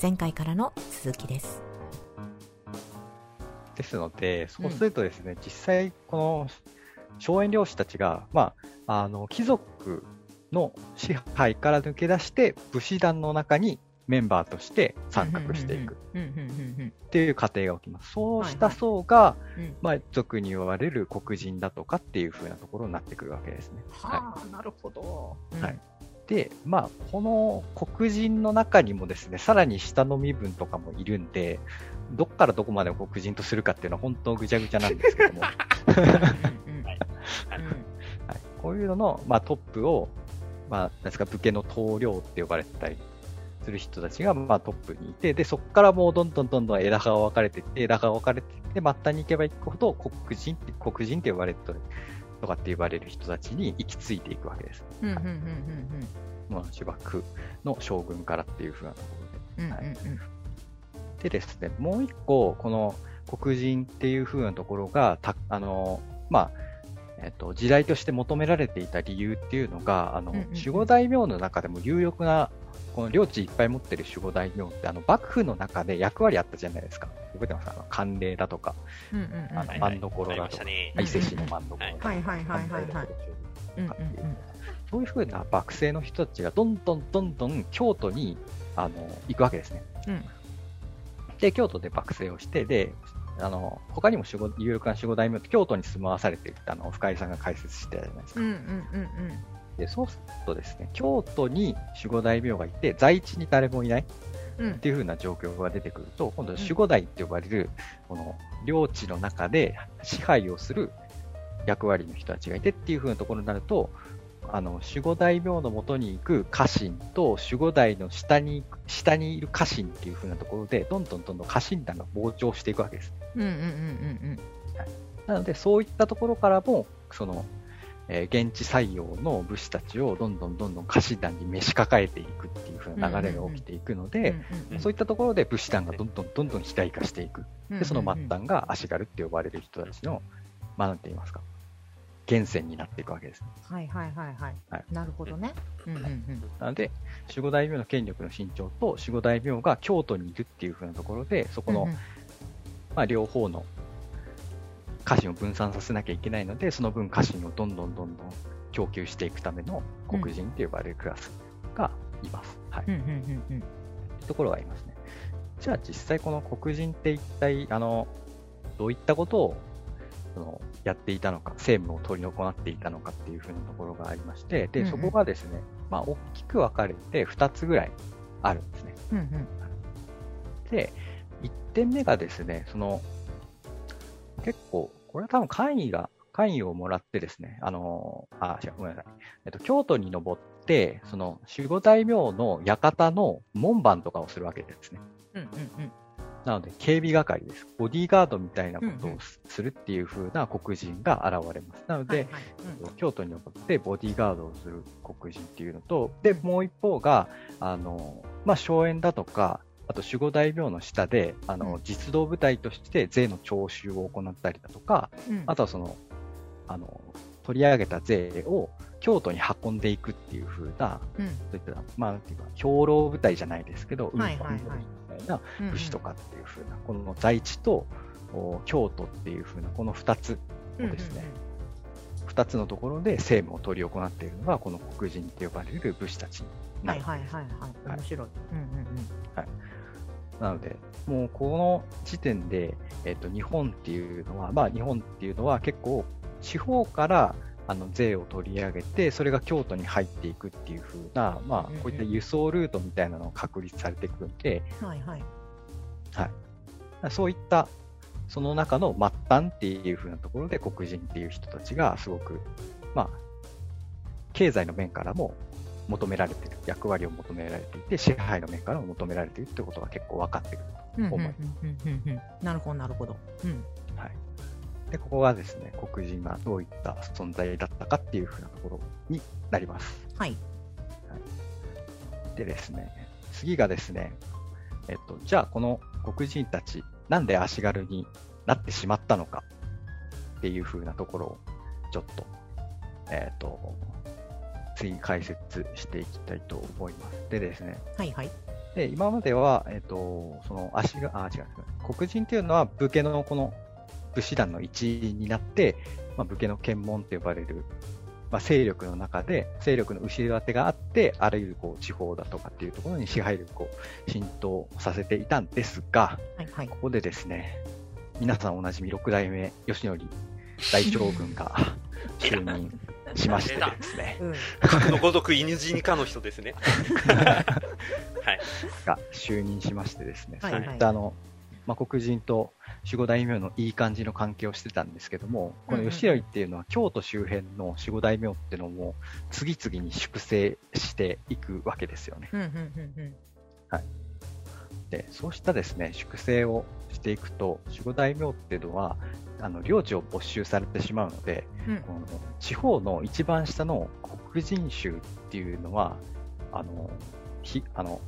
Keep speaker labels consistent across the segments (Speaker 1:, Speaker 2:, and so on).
Speaker 1: 前回からの続きです。
Speaker 2: ですので、そうするとですね、実際、この荘園領主たちが、まあ、あの貴族の支配から抜け出して、武士団の中にメンバーとして参画していく
Speaker 1: うんうんうん
Speaker 2: っていう過程が起きます。そうした層が、
Speaker 1: うんうん。
Speaker 2: まあ、俗に言われる黒人だとかっていう風なところになってくるわけですね。
Speaker 1: はあ、なるほど。
Speaker 2: はいで、まあ、この黒人の中にもですね、さらに下の身分とかもいるんで、どっからどこまでを黒人とするかっていうのは本当ぐちゃぐちゃなんですけども、こういうのの、まあ、トップを、まあ、なんですか、武家の棟梁って呼ばれてたりする人たちが、まあ、トップにいて、で、そこからもうどんどんどんどん枝葉が分かれていって、枝葉が分かれていって、末端に行けば行くほど黒人って、黒人って呼ばれてとかって呼ばれる人たちに行き着いていくわけです。
Speaker 1: うんうんうんうん
Speaker 2: もう芝生の将軍からっていう風なところで。
Speaker 1: うんうんうんうん
Speaker 2: でですね、もう一個、この黒人っていう風なところが、たあの、まあ、えっと、時代として求められていた理由っていうのが、あの、守護大名の中でも有力な、この領地いっぱい持ってる守護大名って、あの、幕府の中で役割あったじゃないですか。覚えてます？あの、慣例だとか、
Speaker 1: うんうんうん。
Speaker 2: あの、
Speaker 3: はい
Speaker 2: 真所だとか、
Speaker 3: ね。
Speaker 2: 伊勢市の真所だとか、
Speaker 1: はい。はいはいはい
Speaker 2: そういうふうな幕政の人たちがどんどんどんどん京都にあの行くわけですね。
Speaker 1: うん。
Speaker 2: で、京都で幕政をして、で、あの他にも守護有力な守護大名って京都に住まわされているってあの深井さんが解説してたじゃないですか。
Speaker 1: うんうんうん。
Speaker 2: で、そうするとですね、京都に守護大名がいて、在地に誰もいないっ
Speaker 1: うん。うん
Speaker 2: ていう風な状況が出てくると、今度守護大って呼ばれる、この領地の中で支配をする役割の人たちがいてっていう風なところになると、あの守護大名のもとに行く家臣と守護大の下に下にいる家臣っていう風なところで、どんどんどんどん家臣団が膨張していくわけです。
Speaker 1: うんうんうんうん
Speaker 2: なので、そういったところからも、その、えー現地採用の武士たちをどんどんどんどん家臣団に召し抱えていくっていう風な流れが起きていくので、そういったところで武士団がどんどんどんどん肥大化していく。
Speaker 1: うん
Speaker 2: で、その末端が足軽って呼ばれる人たちの、まあ、なんて言いますか、源泉になっていくわけですね。
Speaker 1: はいはいはいはい。
Speaker 2: はい。
Speaker 1: なるほどね。うんうんうん。
Speaker 2: なので、守護大名の権力の伸長と守護大名が京都にいるっていう風なところで、そこの、
Speaker 1: うんうん。
Speaker 2: まあ、両方の家臣を分散させなきゃいけないので、その分家臣をどんどんどんどん供給していくための黒人って呼ばれるクラスがいます。はい。ところがありますね。じゃあ実際この黒人って一体、あの、どういったことをそのやっていたのか、政務を取り行っていたのかっていうふうなところがありまして、で、そこがですね、まあ大きく分かれて2つぐらいあるんですね。
Speaker 1: うんうん
Speaker 2: で、1点目がですね、その、結構、これは多分会議が、会議をもらってですね、あの、あ、違う、ごめんなさい。えっと、京都に登って、その、守護大名の館の門番とかをするわけですね。
Speaker 1: うんうんうん
Speaker 2: なので、警備係です。ボディーガードみたいなことをすするっていう風な黒人が現れます。なので、京都に登ってボディーガードをする黒人っていうのと、で、もう一方が、あの、まあ、荘園だとか、あと守護大名の下で、あの、
Speaker 1: うん。
Speaker 2: 実動部隊として税の徴収を行ったりだとか、
Speaker 1: うん。
Speaker 2: あとはその、あの、取り上げた税を京都に運んでいくっていう風な、
Speaker 1: うん。
Speaker 2: そういった、まあ、いうか、兵糧部隊じゃないですけど、
Speaker 1: はいはいはい。
Speaker 2: 運搬部隊みたいな
Speaker 1: うん
Speaker 2: 武士とかっていう風な、この在地とお京都っていう風な、この2つをですね、2つのところで政務を取り行っているのが、この黒人って呼ばれる武士たち
Speaker 1: うんうんは
Speaker 2: ないる
Speaker 1: はいはいはい。面白い。うんうん
Speaker 2: なので、もうこの時点で、えっと日本っていうのは、まあ、日本っていうのは結構、地方からあの税を取り上げて、それが京都に入っていくっていう風な、まあこういった輸送ルートみたいなのが確立されてくるんで、
Speaker 1: うんはいはい。
Speaker 2: はい、そういったその中の末端っていう風なところで黒人っていう人たちがすごく、まあ、経済の面からも求められている、役割を求められていて、支配の面からも求められているってことが結構分かってくると思います。
Speaker 1: なるほどなるほどうん
Speaker 2: はい、でここがですね、黒人がどういった存在だったかっていう風なところになります。
Speaker 1: はい
Speaker 2: でですね、次がですね、えっと、じゃあこの黒人たち、なんで足軽になってしまったのかっていう風なところを、ちょっと、えっと、次解説していきたいと思います。でですね、
Speaker 1: はいはい
Speaker 2: で、今までは、えっ、と、その足が、あ、違う、黒人っていうのは武家のこの武士団の一員になって、まあ、武家の検問って呼ばれる、まあ、勢力の中で、勢力の後ろ盾があって、あらゆるこう地方だとかっていうところに支配力を浸透させていたんですが、
Speaker 1: はいはい
Speaker 2: こ。こでですね、皆さんおなじみ六代目吉典大将軍が就任しましてですね、
Speaker 3: のごとく犬死にかの人ですね。はい。
Speaker 2: が就任しましてですね、
Speaker 1: はい
Speaker 2: そういったあの、まあ、黒人と守護大名のいい感じの関係をしてたんですけども、この吉頼っていうのは京都周辺の守護大名っていうのも次々に粛清していくわけですよね。
Speaker 1: うんうんうん
Speaker 2: で、そうしたですね、粛清をしていくと、守護大名っていうのは、あの領地を没収されてしまうので、
Speaker 1: うん。
Speaker 2: この地方の一番下の黒人州っていうのは、あの、ひあの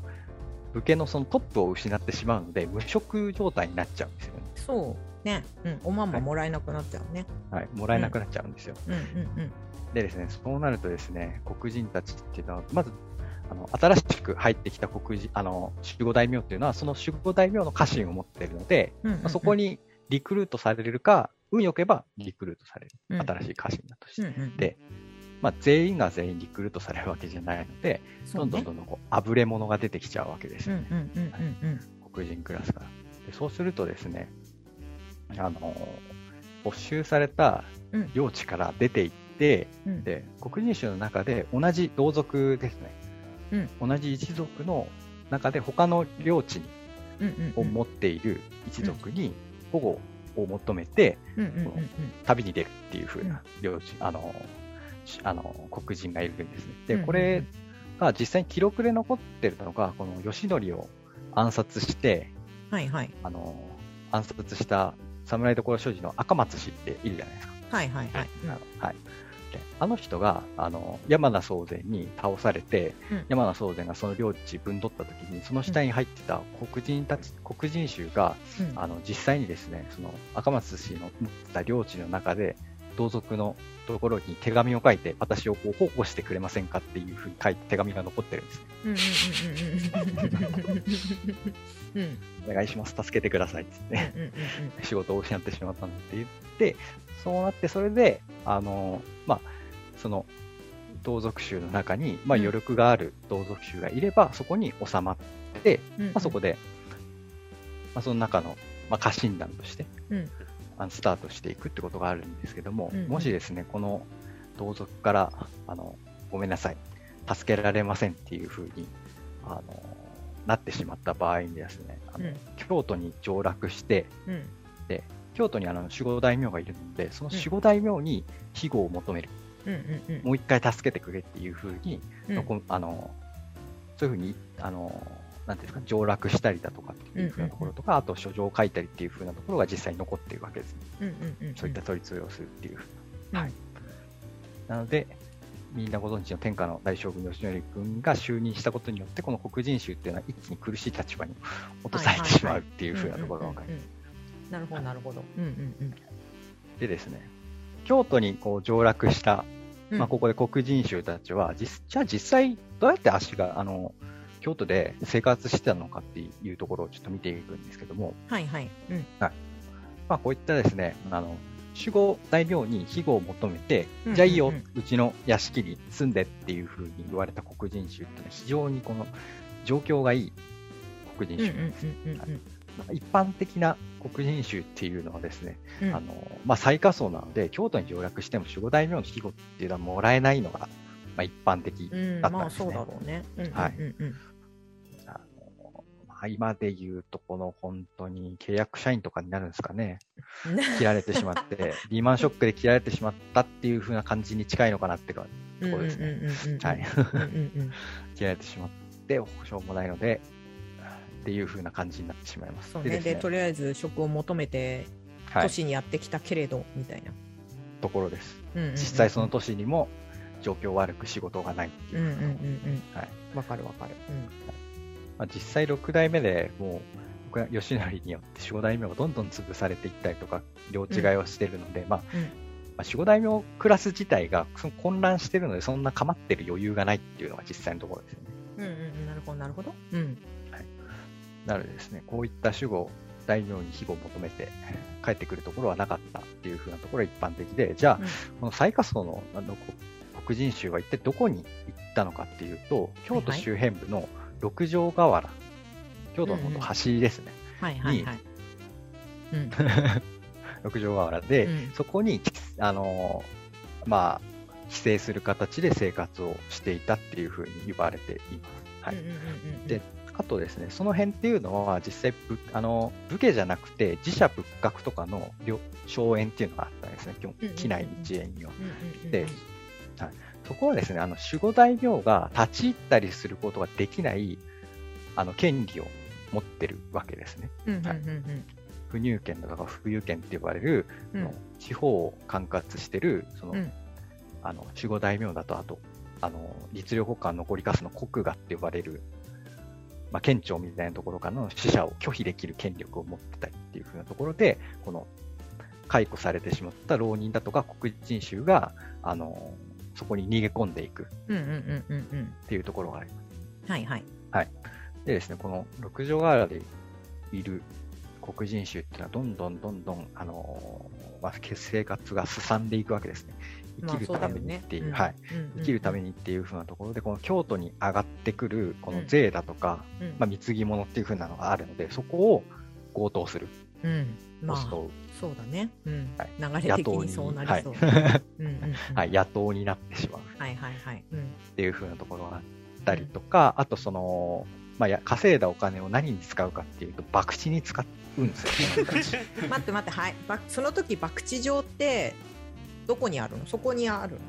Speaker 2: 武家のそのトップを失ってしまうので、無職状態になっちゃうんですよね。
Speaker 1: そう。ね。うん。おまんまもらえなくなっちゃうね。
Speaker 2: はい、もらえなくなっちゃうんですよ。
Speaker 1: うんうんうん。
Speaker 2: でですね、そうなるとですね、黒人たちっていうのは、まず、あの新しく入ってきた黒人、あの、守護大名っていうのは、その守護大名の家臣を持っているので、
Speaker 1: うんうんうん
Speaker 2: まあそこ。にリクルートされるか、運よけばリクルートされる。
Speaker 1: うん
Speaker 2: 新しい家臣だとして。
Speaker 1: うんうん。
Speaker 2: でまあ、全員が全員リクルートされるわけじゃないので、どんどんどんどんこう、あぶれ者が出てきちゃうわけですよね。
Speaker 1: うんうんうんうん
Speaker 2: 黒人クラスから。でそうするとですね、あの、没収された
Speaker 1: うん
Speaker 2: 領地から出ていって、
Speaker 1: うんうん。
Speaker 2: で、黒人種の中で同じ同族ですね。
Speaker 1: うん
Speaker 2: 同じ一族の中で他の領地に
Speaker 1: うんうん
Speaker 2: を持っている一族に保護を求めて旅に出るっていう風な領地、あの、しあの、黒人がいるんですね。で、これが実際に記録で残ってるのが、この義則を暗殺して、
Speaker 1: はいはい。
Speaker 2: あの、暗殺した侍所所持の赤松氏っているじゃないですか。
Speaker 1: はいはいはい。
Speaker 2: はい。であの人が、あの、山名宗全に倒されて、
Speaker 1: うん。
Speaker 2: 山名宗全がその領地分取った時に、その下に入ってた黒人たち、黒人衆が、あの、実際にですね、その赤松氏の持ってた領地の中で、同族のところに手紙を書いて、私をこう保護してくれませんかっていうふうに書いて手紙が残ってるんです。ね。お願いします、助けてくださいって。言って、仕事を失ってしまったんだって言って、そうなって、それで、あの、まあ、その、同族衆の中に、まあ、
Speaker 1: うん。
Speaker 2: 余力がある同族衆がいれば、そこに収まって、まあ、そこで、まあ、その中の、まあ、家臣団として、
Speaker 1: うん
Speaker 2: あのスタートしていくってことがあるんですけども、
Speaker 1: うんうん。
Speaker 2: もしですね、この同族から、あの、ごめんなさい、助けられませんっていうふうに、あの、なってしまった場合にですね、あの
Speaker 1: うん。
Speaker 2: 京都に上洛して、
Speaker 1: うん。
Speaker 2: 京都にあの守護大名がいるので、その守護大名に庇護を求める、
Speaker 1: うんうんうん。
Speaker 2: もう一回助けてくれっていうふうに、
Speaker 1: うん。
Speaker 2: こあのそういうふうにあのなんていうんですか上洛したりだとかっていうふうなところとか、あと書状を書いたりっていうふうなところが実際に残っているわけですね。
Speaker 1: うんうんうん
Speaker 2: そういった取り通をするっていうふうな。
Speaker 1: うん
Speaker 2: はい、なので、みんなご存知の天下の大将軍義則君が就任したことによって、この黒人衆っていうのは一気に苦しい立場に落とされてしまうっていうふうなところが分かります。
Speaker 1: うんうんうんうんなるほどなるほど。うんうん
Speaker 2: でですね、京都にこう上洛した、
Speaker 1: うん。
Speaker 2: まあ、ここで黒人衆たちは、実じゃあ実際どうやって足が、あの、京都で生活してたのかっていうところをちょっと見ていくんですけども、
Speaker 1: はいはい。うん。
Speaker 2: まあ、こういったですね、あの、守護大名に庇護を求めて、
Speaker 1: うん
Speaker 2: じゃあいいよ、
Speaker 1: うんうん
Speaker 2: うちの屋敷に住んでっていうふうに言われた黒人衆っていうのは非常にこの状況がいい黒人
Speaker 1: うんうん
Speaker 2: 衆。
Speaker 1: うんうんうん。
Speaker 2: 一般的な黒人衆っていうのはですね、
Speaker 1: うん。
Speaker 2: あの、まあ、最下層なので、京都に上洛しても守護大名の庇護っていうのはもらえないのが、まあ、一般的
Speaker 1: うん、
Speaker 2: だったんですね。
Speaker 1: まあそうだろうね。うんうん
Speaker 2: はい。
Speaker 1: うんうん。
Speaker 2: あのまあ、今で言うと、この本当に契約社員とかになるんですかね。切られてしまって、リーマンショックで切られてしまったっていう風な感じに近いのかなってところですね。
Speaker 1: うんうんうんうん
Speaker 2: はい。
Speaker 1: うんうんうん
Speaker 2: 切られてしまって、保証もないので、っていう風な感じになってしまいます。
Speaker 1: そうね。で、と
Speaker 2: り
Speaker 1: りあえず職を求めて、
Speaker 2: はい、
Speaker 1: 都市にやってきたけれど、みたいな。
Speaker 2: ところです。
Speaker 1: うんうんうん
Speaker 2: 実際その都市にも状況悪く仕事がないっていうう。
Speaker 1: んうんうんうん。
Speaker 2: はい
Speaker 1: わかるわかる。
Speaker 2: まあ、実際6代目でもう、吉成によって守護大名がどんどん潰されていったりとか、領地替えをしてるので、まあ、
Speaker 1: うん
Speaker 2: まあ、守護大名クラス自体がその混乱してるので、そんな構ってる余裕がないっていうのが実際のところですよね。
Speaker 1: うんうんうん。なるほどなるほど。うん。
Speaker 2: はいなのでですね、こういった守護、大名に庇護を求めて帰ってくるところはなかったっていう風なところが一般的で、じゃあ、
Speaker 1: うん
Speaker 2: この最下層のあのこ黒人衆は一体どこに行ったのかっていうと、京都周辺部の六条河原、京都の橋ですね、
Speaker 1: はいはいはい。うん。
Speaker 2: 六条河原で、
Speaker 1: うん。
Speaker 2: そこに、あのーまあ、帰省する形で生活をしていたっていうふうに言われています。はい。
Speaker 1: うんうんうんうん
Speaker 2: であとですね、その辺っていうのは実際ぶあの武家じゃなくて自社仏閣とかの領荘園っていうのがあったんですね、機内一園には。
Speaker 1: うんうんうん
Speaker 2: でそこはですね、あの守護大名が立ち入ったりすることができないあの権利を持ってるわけですね。不入権とか不有権って呼ばれる、
Speaker 1: うん。
Speaker 2: 地方を管轄してるその、
Speaker 1: うん。
Speaker 2: あの守護大名だと、あとあの律令国家の残りかすの国衙って呼ばれる、まあ、県庁みたいなところからの死者を拒否できる権力を持ってたりっていう風なところで、この解雇されてしまった浪人だとか黒人衆があのそこに逃げ込んでいくっ
Speaker 1: うんうんうんうんうん
Speaker 2: ていうところがあります。
Speaker 1: はいはい。
Speaker 2: でですね、この六条河原でいる黒人衆っていうのは、どんどんどんどん、あのーまあ、生活がすさんでいくわけですね。生きるためにっていう、はい。生きるため
Speaker 1: に。
Speaker 2: にっていう風なところで、この京都に上がってくる、この税だとか、
Speaker 1: うん
Speaker 2: まあ、貢ぎ物っていう風なのがあるので、そこを強盗する、
Speaker 1: うん。まあ、そうだね。うん
Speaker 2: はい。
Speaker 1: 流れ的にそうなりそう。
Speaker 2: 野党になってしまう
Speaker 1: はいはいはい。うん
Speaker 2: っていう風なところがあったりとか、あとその、まあ、や稼いだお金を何に使うかっていうと、博打に使うんですよ、ね。
Speaker 1: 待って待って、はい。ばその時、博打場って、どこにあるの？そこにあるの？
Speaker 2: い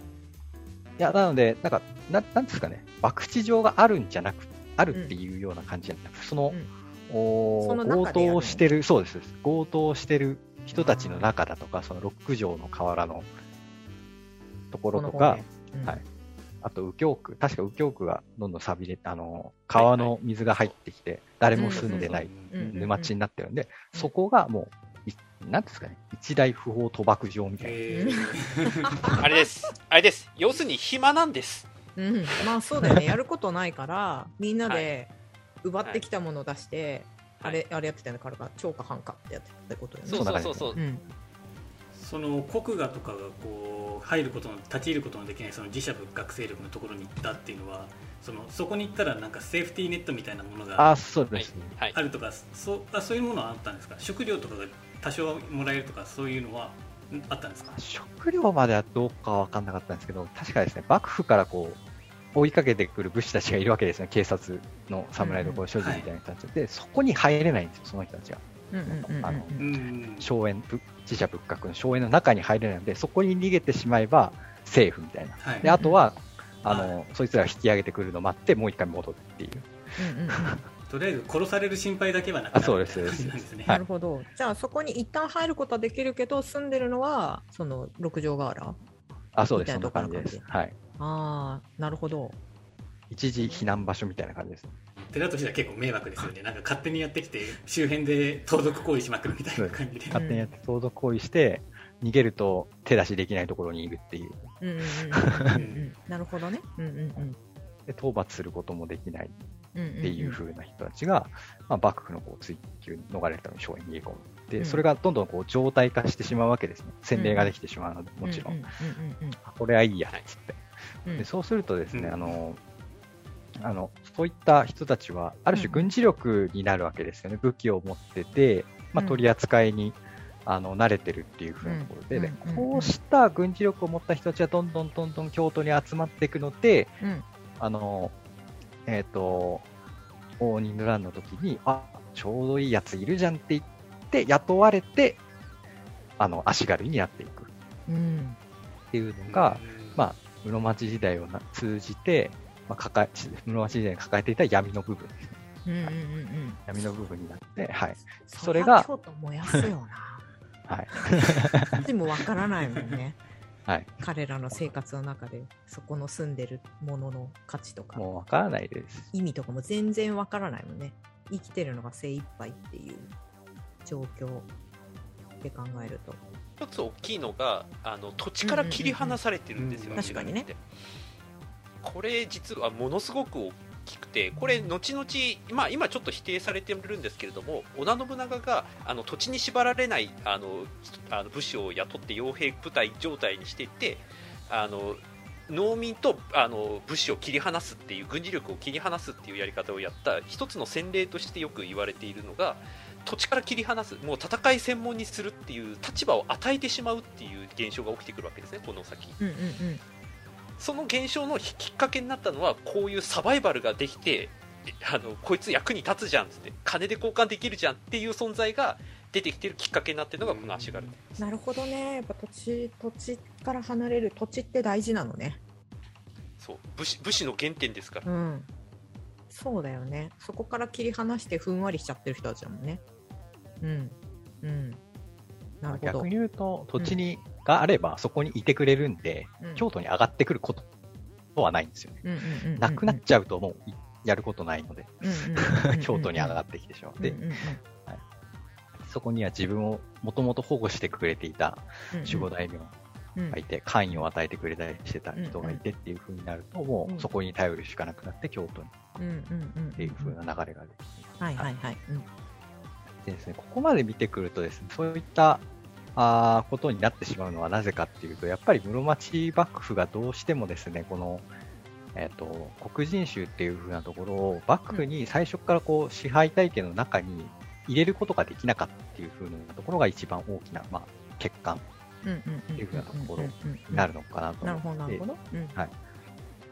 Speaker 2: や、なので、なんか、ななんですかね、博打場があるんじゃなく、あるっていうような感じじゃなくて、その、おー
Speaker 1: その中
Speaker 2: 強盗をしてる、そうです、強盗をしてる人たちの中だとか、その六条の河原のところとか、
Speaker 1: うん
Speaker 2: はい。あと右京区、確か右京区がどんどん錆びれあの、川の水が入ってきて、誰も住んでない沼地になってるんで、
Speaker 1: うん。
Speaker 2: そこがもう、いなんですかね、一大不法賭博場みたいな。
Speaker 4: えー。
Speaker 3: あれです。あれです。要するに暇なんです。
Speaker 1: うん、まあそうだよね。やることないから、みんなで奪ってきたものを出して、
Speaker 3: はい
Speaker 1: あれ、あれやってたよね、彼が超過半過ってやってたってことよね。
Speaker 3: そうそうそうそう。
Speaker 1: うん。
Speaker 4: その国衙とかがこう入ることの立ち入ることのできないその自社仏閣勢力のところに行ったっていうのはそのそこに行ったらなんかセーフティーネットみたいなものが
Speaker 2: あ、そう
Speaker 3: はい
Speaker 2: ですね。。
Speaker 3: はい
Speaker 4: あ。るとかそうあそういうものはあったんですか？食料とかが多少もらえるとかそういうのはんあったんですか？
Speaker 2: 食料まではどうかは分かんなかったんですけど、確かですね、幕府からこう、追いかけてくる武士たちがいるわけですね、警察の侍の所持みたいな人たちで、そこに入れないんですよ、その人たちが。
Speaker 1: うんうんうんうん。
Speaker 2: あの
Speaker 4: うん。うん。
Speaker 2: 荘園、ぶ自社仏閣の荘園の中に入れないので、そこに逃げてしまえばセーフみたいな。
Speaker 4: はい
Speaker 2: で、あとは、あ
Speaker 4: は
Speaker 2: の、そいつらが引き上げてくるのを待って、もう一回戻るっていう。
Speaker 1: うん。
Speaker 4: とりあえず殺される心配だけはなくなる
Speaker 2: あそうです
Speaker 4: な
Speaker 1: るほど。じゃあそこに一旦入ることはできるけど、住ん。でるのは、その六条河原
Speaker 2: あ、そうです、そ
Speaker 1: みたいなところ
Speaker 2: ん。な感じです。はい。
Speaker 1: ああ、なるほど。
Speaker 2: 一時避難場所みたいな感じです。
Speaker 4: 寺としては結構迷惑ですよねなんか勝手にやってきて周辺で盗賊行為しまくるみたいな感じで
Speaker 2: 勝手にやって相続行為して、逃げると手出しできないところにいるっていう。
Speaker 1: なるほどね。うんうんうん。
Speaker 2: で討伐することもできないっていう風な人たちが、まあ、幕府のこう追及に逃れるために省園に逃げ込む。で、
Speaker 1: うん
Speaker 2: それがどんどんこう常態化してしまうわけですね。洗礼ができてしまうので、もちろん。
Speaker 1: うんうんうん
Speaker 2: あこれはいいや、つって。
Speaker 1: うん。うん
Speaker 2: でそうするとですね、
Speaker 4: うん。
Speaker 2: あの、あの、そういった人たちは、ある種
Speaker 1: うん。
Speaker 2: 軍事力になるわけですよね。武器を持ってて、まあ、
Speaker 1: うん。
Speaker 2: 取り扱いに、あの、慣れてるっていう風なところで、で
Speaker 1: うん。うん。うん。
Speaker 2: こうした軍事力を持った人たちはどんどんどんどん京都に集まっていくので、
Speaker 1: うん。
Speaker 2: あの、えっ、と、応仁の乱の時に、あ、ちょうどいいやついるじゃんって言って、雇われて、あの、足軽になっていく。っ
Speaker 1: うん。
Speaker 2: ていうのが、まあ、室町時代をな通じて、まあ、抱え、室町時代に抱えていた闇の部分ですね。
Speaker 1: うんうんうんうん。
Speaker 2: 闇の部分になって、はい。
Speaker 1: そ
Speaker 2: それが
Speaker 1: れが京都燃やすよな。
Speaker 2: はい。
Speaker 1: でもわからないもんね。
Speaker 2: はい。
Speaker 1: 彼らの生活の中でそこの住んでるものの価値とか
Speaker 2: もうわからないです。
Speaker 1: 意味とかも全然わからないもんね生きてるのが精一杯っていう状況で考えると
Speaker 3: 一つ大きいのがあの土地から切り離されてるんですよ、
Speaker 1: 確かにね。
Speaker 3: これ実はものすごく大きくてこれ後々、まあ、今ちょっと否定されてるんですけれども織田信長があの土地に縛られないあのあの武士を雇って傭兵部隊状態にしていってあの農民とあの武士を切り離すっていう軍事力を切り離すっていうやり方をやった一つの先例としてよく言われているのが土地から切り離すもう戦い専門にするっていう立場を与えてしまうっていう現象が起きてくるわけですねこの先。
Speaker 1: うんうんうん。
Speaker 3: その現象のきっかけになったのはこういうサバイバルができてあのこいつ役に立つじゃんって金で交換できるじゃんっていう存在が出てきてるきっかけになってるのがこの足軽
Speaker 1: なるほどね。やっぱ土地土地から離れる土地って大事なのね。
Speaker 3: そう。武士武士の原点ですから。
Speaker 1: うん。そうだよね。そこから切り離してふんわりしちゃってる人たちだもんね。うん。うん。なるほど。
Speaker 2: 逆に言うと、土地に、があれば、そこにいてくれるんで、
Speaker 1: うん。
Speaker 2: 京都に上がってくることはないんですよね。
Speaker 1: うんうんうんうん
Speaker 2: なくなっちゃうともういやることないので、
Speaker 1: うんうんうんうん
Speaker 2: 京都に上がってきてしまう。で
Speaker 1: うん、うん
Speaker 2: そこには自分をもともと保護してくれていた
Speaker 1: うん
Speaker 2: 守護大名
Speaker 1: うん
Speaker 2: がいて、関与を与えてくれたりしてた人がいてっていう風になると、も
Speaker 1: うん。
Speaker 2: うそこに頼るしかなくなって京都に。
Speaker 1: うんうんうん
Speaker 2: っていう風な流れが出てきて
Speaker 1: はいはいはい。うん。
Speaker 2: でですね、ここまで見てくるとですね、そういったあーことになってしまうのはなぜかっていうと、やっぱり室町幕府がどうしてもですね、この、えっ、と、黒人衆っていう風なところを幕府に最初からこう支配体系の中に入れることができなかったっていう風なところが一番大きな、まあ、欠陥いうふうなところになるのかなと
Speaker 1: なるほ
Speaker 2: 思って
Speaker 1: どなるほどうん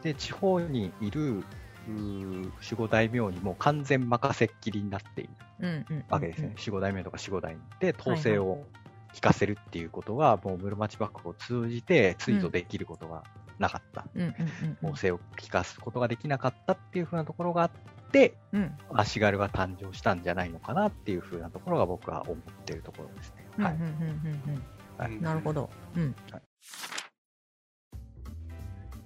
Speaker 2: で、地方にいる守護大名にも完全任せっきりになっているわけですね。守護大名とか守護大で統制を聞かせるっていうことが、もう室町幕府を通じて追随できることがなかった。統制を聞かすことができなかったっていうふうなところがあって、
Speaker 1: うん
Speaker 2: 足軽が誕生したんじゃないのかなっていうふうなところが僕は思っているところですね。はい。
Speaker 1: うんうんうん
Speaker 2: はい。
Speaker 1: うん。なるほど。うん。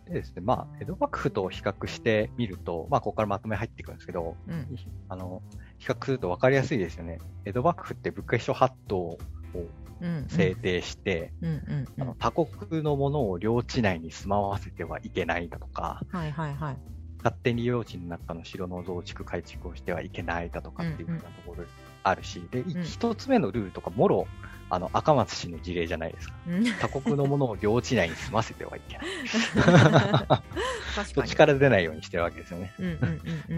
Speaker 2: でですね、まあ、江戸幕府と比較してみると、まあ、ここからまとめ入ってくるんですけど、
Speaker 1: うん。
Speaker 2: あの、比較すると分かりやすいですよね。江戸幕府って物価秘書八島を
Speaker 1: うん。
Speaker 2: 制定して、
Speaker 1: うんうんうん。
Speaker 2: あの他国のものを領地内に住まわせてはいけないだとか、
Speaker 1: はいはいはい。
Speaker 2: 勝手に領地の中の城の増築改築をしてはいけないだとかっていうふうなところあるし、で、
Speaker 1: ん。
Speaker 2: 一つ目のルールとか、もろ、あの、赤松氏の事例じゃないですか。
Speaker 1: うん。
Speaker 2: 他国のものを領地内に住ませてはいけない。土地から出ないようにしてるわけですよね。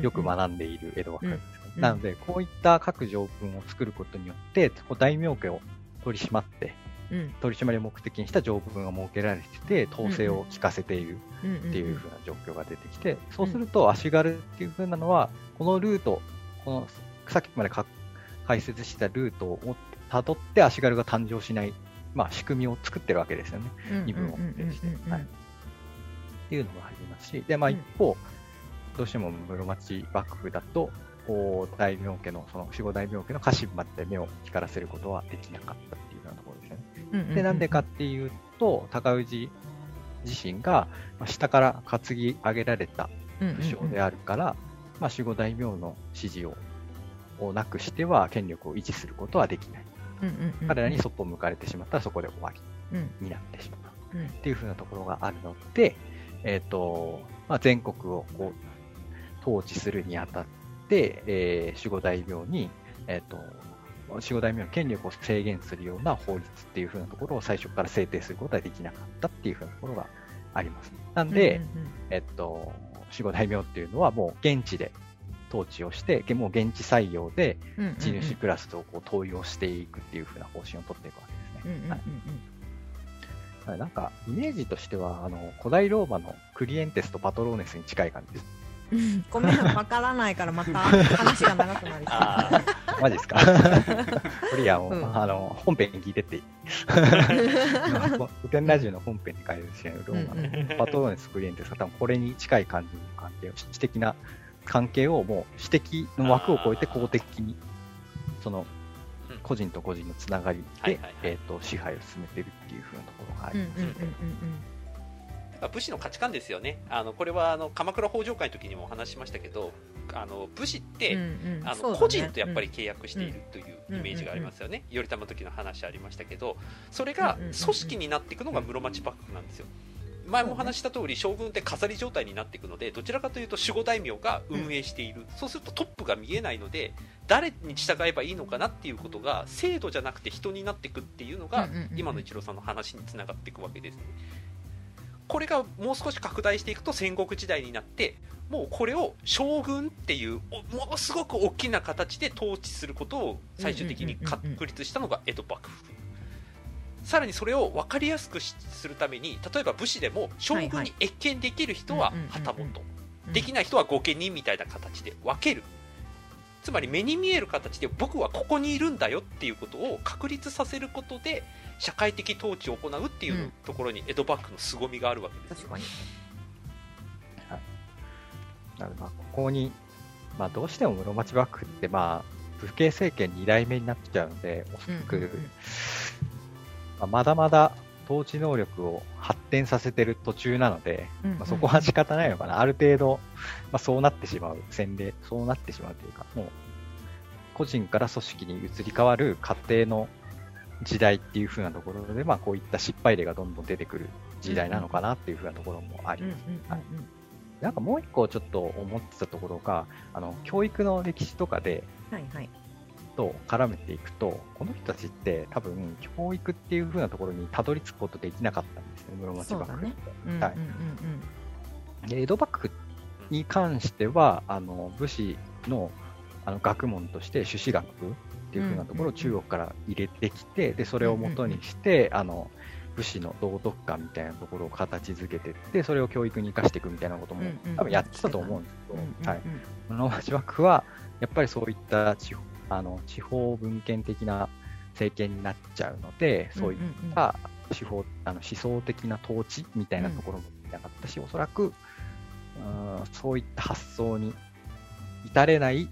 Speaker 2: よく学んでいる江戸幕府です
Speaker 1: うん
Speaker 2: なので、こういった各条文を作ることによって、大名家を取り締まって、
Speaker 1: うん。
Speaker 2: 取り締まりを目的にした条文が設けられてて、統制を効かせているっていう風な状況が出てきて、そうすると足軽っていう風なのは、このルート、このさっきまでか解説したルートを辿って足軽が誕生しない、まあ、仕組みを作ってるわけですよね。身分を固定して。はい。っていうのがありますし、で、まあ
Speaker 1: うん
Speaker 2: 一方、どうしても室町幕府だと、こう、大名家の、その守護大名家の家臣まで目を光らせることはできなかったっていうようなところですよね。で、なんでかっていうと、高氏自身が、まあ下から担ぎ上げられた武将であるから、まあ、守護大名の支持ををなくしては権力を維持することはできない。彼らにそっぽを向かれてしまったらそこで終わり
Speaker 1: うん
Speaker 2: になってしまう。
Speaker 1: うん
Speaker 2: っていう風なところがあるので、えっ、と、まあ、全国をこう、統治するにあたって、えー守護大名に、えっ、と、守護大名の権力を制限するような法律っていう風なところを最初から制定することはできなかったっていう風なところがあります。なんで、えっと、守護大名っていうのはもう現地で統治をして、げもう現地採用で地主クラスをこう登用していくっていう風な方針を取っていくわけですね。はい。なんか、イメージとしては、あの、古代ローマのクリエンテスとパトローネスに近い感じです。
Speaker 1: ごめん、わからないからまた話が長くなりそう。
Speaker 3: あ
Speaker 2: マジですか？これいや、もう、
Speaker 1: うん。
Speaker 2: あの、本編聞いてっていい。古典ラジオの本編に書いてるし、ローマ
Speaker 1: うんうん
Speaker 2: のパトローネス、クリエンテスが多分これに近い感じの関係を、私的な関係をもう、私的の枠を超えて公的に、その
Speaker 3: うん、
Speaker 2: 個人と個人のつながりでえっと、支配を進めてるっていう風なところがあ
Speaker 1: うんうんうん
Speaker 2: ります。
Speaker 3: まあ武士の価値観ですよね。あのこれはあの鎌倉北条会の時にもお話ししましたけどあの武士って、
Speaker 1: うんうん。
Speaker 3: あ
Speaker 1: そうだね。
Speaker 3: の個人とやっぱり契約しているというイメージがありますよね、頼朝の時の話ありましたけどそれが
Speaker 1: うんうんうんうん。
Speaker 3: 組織になっていくのが室町幕府なんですよ、前もお話しした通り将軍って飾り状態になっていくのでどちらかというと守護大名が運営している、そうするとトップが見えないので誰に従えばいいのかなっていうことが制度じゃなくて人になっていくっていうのが、今の一郎さんの話につながっていくわけです。ねこれがもう少し拡大していくと戦国時代になってもうこれを将軍っていうおものすごく大きな形で統治することを最終的に確立したのが江戸幕府さらにそれを分かりやすくしするために例えば武士でも将軍に謁見できる人は旗本できない人は御家人みたいな形で分ける。つまり目に見える形で僕はここにいるんだよっていうことを確立させることで社会的統治を行うっていううんところに江戸幕府の凄みがあるわけです
Speaker 1: 確かに。
Speaker 2: なのでまあここに、まあ、どうしても室町幕府って、まあ、武家政権2代目になっちゃうので、おそらく、
Speaker 1: うんうんうん
Speaker 2: まだまだ統治能力を発展させてる途中なので、
Speaker 1: うんうん
Speaker 2: まあ、そこは仕方ないのかな。ある程度、まあ、そうなってしまう、洗礼、そうなってしまうというか、もう、個人から組織に移り変わる過程の時代っていう風なところで、まあ、こういった失敗例がどんどん出てくる時代なのかなっていう風なところもあります。なんかもう一個ちょっと思ってたところが、あの、教育の歴史とかで、
Speaker 1: はいはい。
Speaker 2: と絡めていくと、この人たちって多分、教育っていう風なところにたどり着くことできなかったんですよね、室町幕府って。はい。江戸幕府に関しては、あの武士のあの学問として朱子学っていう風なところを中国から入れてきて、でそれを元にして、あの武士の道徳観みたいなところを形づけていって、それを教育に生かしていくみたいなことも多分やってたと思うんですけど、室町幕府はやっぱりそういった地方あの地方文献的な政権になっちゃうので、そういった手法あの思想的な統治みたいなところもなかったし、おそらくうんそういった発想に至れない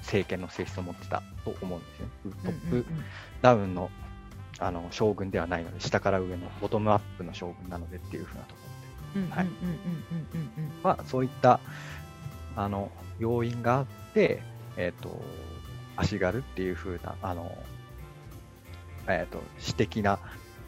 Speaker 2: 政権の性質を持ってたと思うんですよね。トップダウンのあの将軍ではないので、下から上のボトムアップの将軍なのでっていうふうなところで。はいそういったあの要因があって、えっ、と、足軽っていう風な、あの、えっ、と、私的な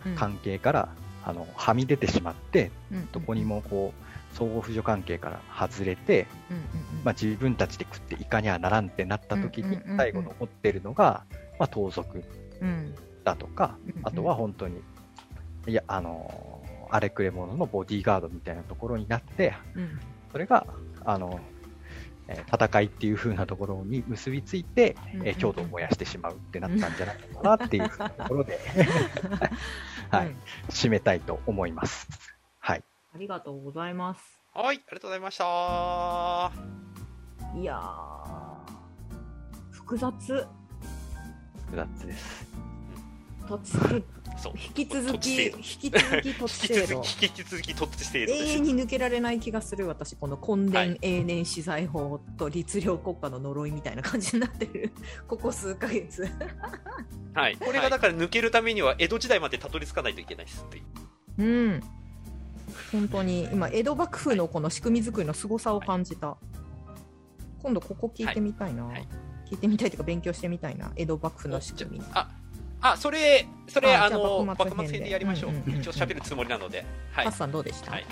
Speaker 1: うん。
Speaker 2: 関係から、あの、はみ出てしまって、
Speaker 1: うん。
Speaker 2: どこにもこう、相互扶助関係から外れて、
Speaker 1: うんうんうん。
Speaker 2: まあ、自分たちで食っていかにはならんってなった時に
Speaker 1: うんうんうんうん、
Speaker 2: 最後残ってるのが、まあ、盗賊
Speaker 1: うん。
Speaker 2: だとか
Speaker 1: うんうん、
Speaker 2: あとは本当に、いや、あの、荒れくれ者のボディーガードみたいなところになって、
Speaker 1: うん。
Speaker 2: それが、あの、えー戦いっていう風なところに結びついて、
Speaker 1: うんうん
Speaker 2: えー郷土を燃やしてしまうってなったんじゃないのかなっていうところで、はい、
Speaker 1: うん
Speaker 2: 締めたいと思います。はい。
Speaker 1: ありがとうございます。
Speaker 3: はいありがとうございました
Speaker 1: いやー、複雑。
Speaker 2: 複雑です。
Speaker 1: 土地制
Speaker 3: そう。
Speaker 1: 引き続き、引き続き土地制度。
Speaker 3: 引き続。き土地制度。
Speaker 1: 永遠に抜けられない気がする私この根
Speaker 3: はい。
Speaker 1: 伝永年資材法と律令国家の呪いみたいな感じになってる。ここ数ヶ月。
Speaker 3: はい、これがだから抜けるためには江戸時代までたどり着かないといけないですっていう。
Speaker 1: うん。本当に今江戸幕府のこの仕組み作りの凄さを感じた、今度ここ聞いてみたいな、
Speaker 3: はい。はい。
Speaker 1: 聞いてみたいというか勉強してみたいな。江戸幕府の仕組み。
Speaker 3: ああそれそれ
Speaker 1: あ
Speaker 3: の
Speaker 1: 幕末編で。
Speaker 3: やりましょう,、
Speaker 1: うんうんうんうん。
Speaker 3: 一応喋るつもりなので。はい。
Speaker 1: ハッサンどうでした、
Speaker 3: はい。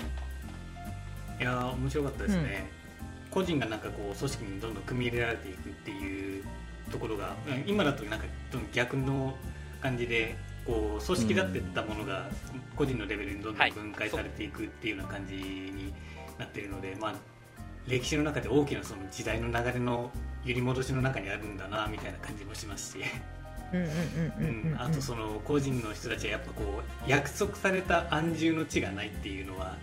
Speaker 4: いやー面白かったですね、個人がなんかこう組織にどんどん組み入れられていくっていうところがうん。今だとなんか逆の感じでこう組織だってったものが個人のレベルにどんどん分解されていくっていうような感じになっているので、まあ歴史の中で大きなその時代の流れの揺り戻しの中にあるんだなみたいな感じもしますし、
Speaker 1: うんうんうんうんうん、
Speaker 4: うん、あとその個人の人たちはやっぱこう約束された安住の地がないっていうのは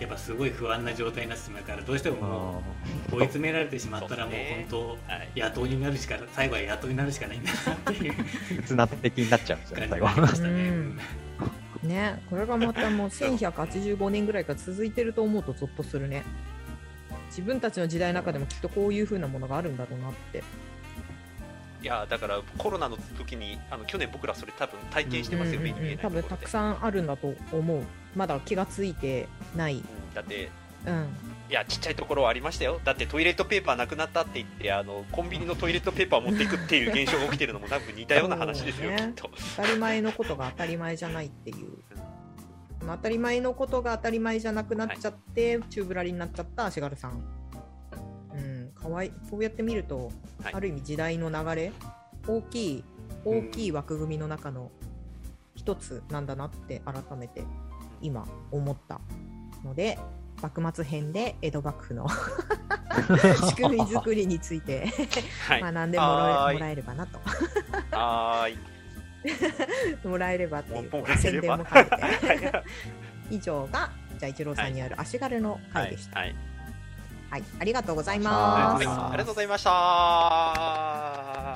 Speaker 4: やっぱすごい不安な状態になってしまうからどうしてももう追い詰められてしまったらもう本
Speaker 3: はい。
Speaker 4: 当野党になるしか最後は野党になるしかないんだなっていう。
Speaker 2: 刹那的になっちゃうんですよ最後。
Speaker 4: になりましたね。
Speaker 1: うん。ねこれがまたもう1185年ぐらいから続いてると思うとゾッとするね。自分たちの時代の中でもきっとこういう風なものがあるんだろうなって
Speaker 3: いやだからコロナの時にあの去年僕らそれ多分体験してますよ、
Speaker 1: うんうん
Speaker 3: 目に見えない
Speaker 1: うん多分たくさんあるんだと思う。まだ気がついてない。
Speaker 3: うんだって
Speaker 1: うん。
Speaker 3: いやちっちゃいところはありましたよ。だってトイレットペーパーなくなったって言ってあのコンビニのトイレットペーパーを持っていくっていう現象が起きてるのも多分似たような話ですよ、
Speaker 1: ね。
Speaker 3: きっと
Speaker 1: 当たり前のことが当たり前じゃないっていう。当たり前のことが当たり前じゃなくなっちゃって、宙ぶらりになっちゃった足軽さん。うん、かわいい。そうやって見ると、
Speaker 3: はい
Speaker 1: ある意味時代の流れ、大きい、大きい枠組みの中の一つなんだなって改めて今思ったので、幕末編で江戸幕府の 仕組み作りについて
Speaker 3: はい
Speaker 1: 学んでもらえもらえればなと。もらえればっていう宣伝も兼ねて。
Speaker 3: はい
Speaker 1: 以上が、じゃあ一郎さんにある足軽の
Speaker 3: はい
Speaker 1: 回でした。
Speaker 3: はい
Speaker 1: はい、はいありがとうございます。
Speaker 3: はいありがとうございました